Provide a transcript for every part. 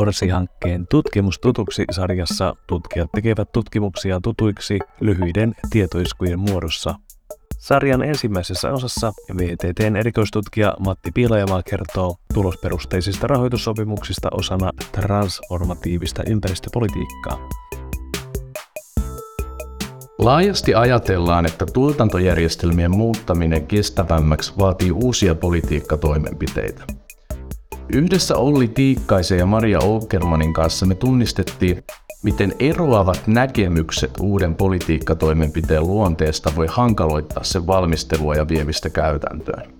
Orsi-hankkeen tutkimustutuksi sarjassa tutkijat tekevät tutkimuksia tutuiksi lyhyiden tietoiskujen muodossa. Sarjan ensimmäisessä osassa VTTn erikoistutkija Matti Piilajamaa kertoo tulosperusteisista rahoitussopimuksista osana transformatiivista ympäristöpolitiikkaa. Laajasti ajatellaan, että tuotantojärjestelmien muuttaminen kestävämmäksi vaatii uusia politiikkatoimenpiteitä. Yhdessä Olli Tiikkaisen ja Maria Okermanin kanssa me tunnistettiin, miten eroavat näkemykset uuden politiikkatoimenpiteen luonteesta voi hankaloittaa sen valmistelua ja viemistä käytäntöön.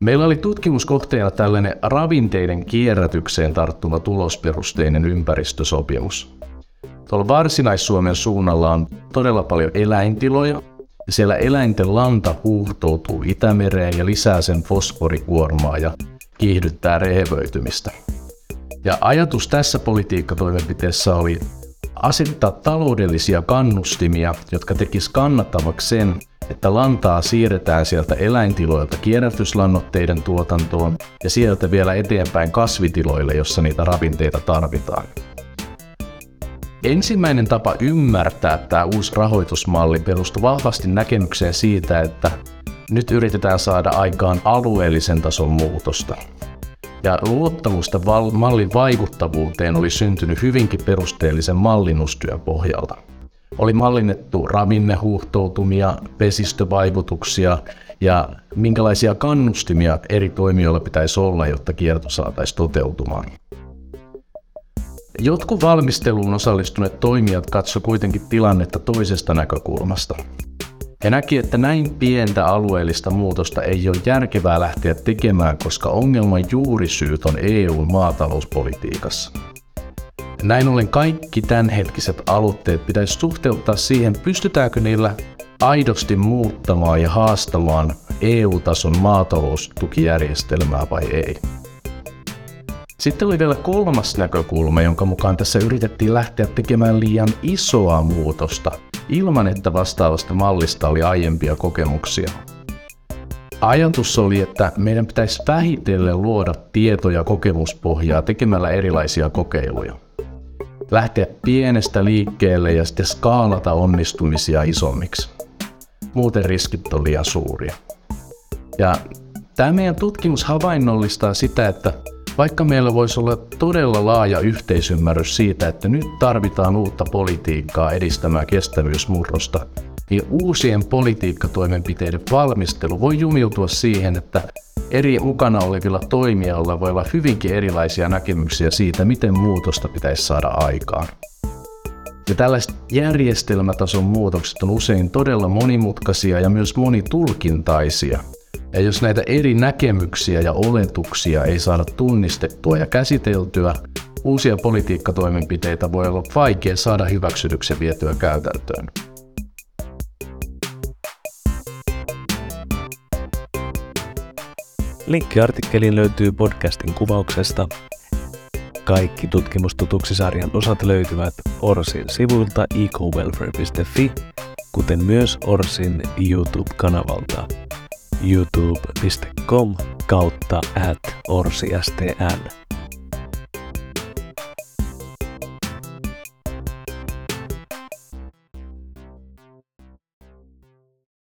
Meillä oli tutkimuskohteena tällainen ravinteiden kierrätykseen tarttuva tulosperusteinen ympäristösopimus. Tuolla Varsinais-Suomen suunnalla on todella paljon eläintiloja, ja siellä eläinten lanta huuhtoutuu Itämereen ja lisää sen fosforikuormaa ja kiihdyttää rehevöitymistä. Ja ajatus tässä politiikkatoimenpiteessä oli asettaa taloudellisia kannustimia, jotka tekis kannattavaksi sen, että lantaa siirretään sieltä eläintiloilta kierrätyslannoitteiden tuotantoon ja sieltä vielä eteenpäin kasvitiloille, jossa niitä ravinteita tarvitaan. Ensimmäinen tapa ymmärtää tämä uusi rahoitusmalli perustui vahvasti näkemykseen siitä, että nyt yritetään saada aikaan alueellisen tason muutosta. Ja luottamusta val- mallin vaikuttavuuteen oli syntynyt hyvinkin perusteellisen mallinnustyön pohjalta. Oli mallinnettu ravinnehuuhtoutumia, vesistövaikutuksia ja minkälaisia kannustimia eri toimijoilla pitäisi olla, jotta kierto saataisiin toteutumaan. Jotkut valmisteluun osallistuneet toimijat katso kuitenkin tilannetta toisesta näkökulmasta. He näki, että näin pientä alueellista muutosta ei ole järkevää lähteä tekemään, koska ongelman juurisyyt on EUn maatalouspolitiikassa. Näin ollen kaikki tämänhetkiset aloitteet pitäisi suhteuttaa siihen, pystytäänkö niillä aidosti muuttamaan ja haastamaan EU-tason maataloustukijärjestelmää vai ei. Sitten oli vielä kolmas näkökulma, jonka mukaan tässä yritettiin lähteä tekemään liian isoa muutosta ilman, että vastaavasta mallista oli aiempia kokemuksia. Ajatus oli, että meidän pitäisi vähitellen luoda tieto- ja kokemuspohjaa tekemällä erilaisia kokeiluja. Lähteä pienestä liikkeelle ja sitten skaalata onnistumisia isommiksi. Muuten riskit on liian suuria. Ja tämä meidän tutkimus havainnollistaa sitä, että vaikka meillä voisi olla todella laaja yhteisymmärrys siitä, että nyt tarvitaan uutta politiikkaa edistämään kestävyysmurrosta, niin uusien politiikkatoimenpiteiden valmistelu voi jumiutua siihen, että eri mukana olevilla toimijoilla voi olla hyvinkin erilaisia näkemyksiä siitä, miten muutosta pitäisi saada aikaan. Ja tällaiset järjestelmätason muutokset on usein todella monimutkaisia ja myös monitulkintaisia – ja jos näitä eri näkemyksiä ja oletuksia ei saada tunnistettua ja käsiteltyä, uusia politiikkatoimenpiteitä voi olla vaikea saada hyväksytyksen vietyä käytäntöön. Linkki artikkeliin löytyy podcastin kuvauksesta. Kaikki tutkimustutuksisarjan osat löytyvät Orsin sivuilta ecowelfare.fi, kuten myös Orsin YouTube-kanavalta youtube.com kautta at orsiastn.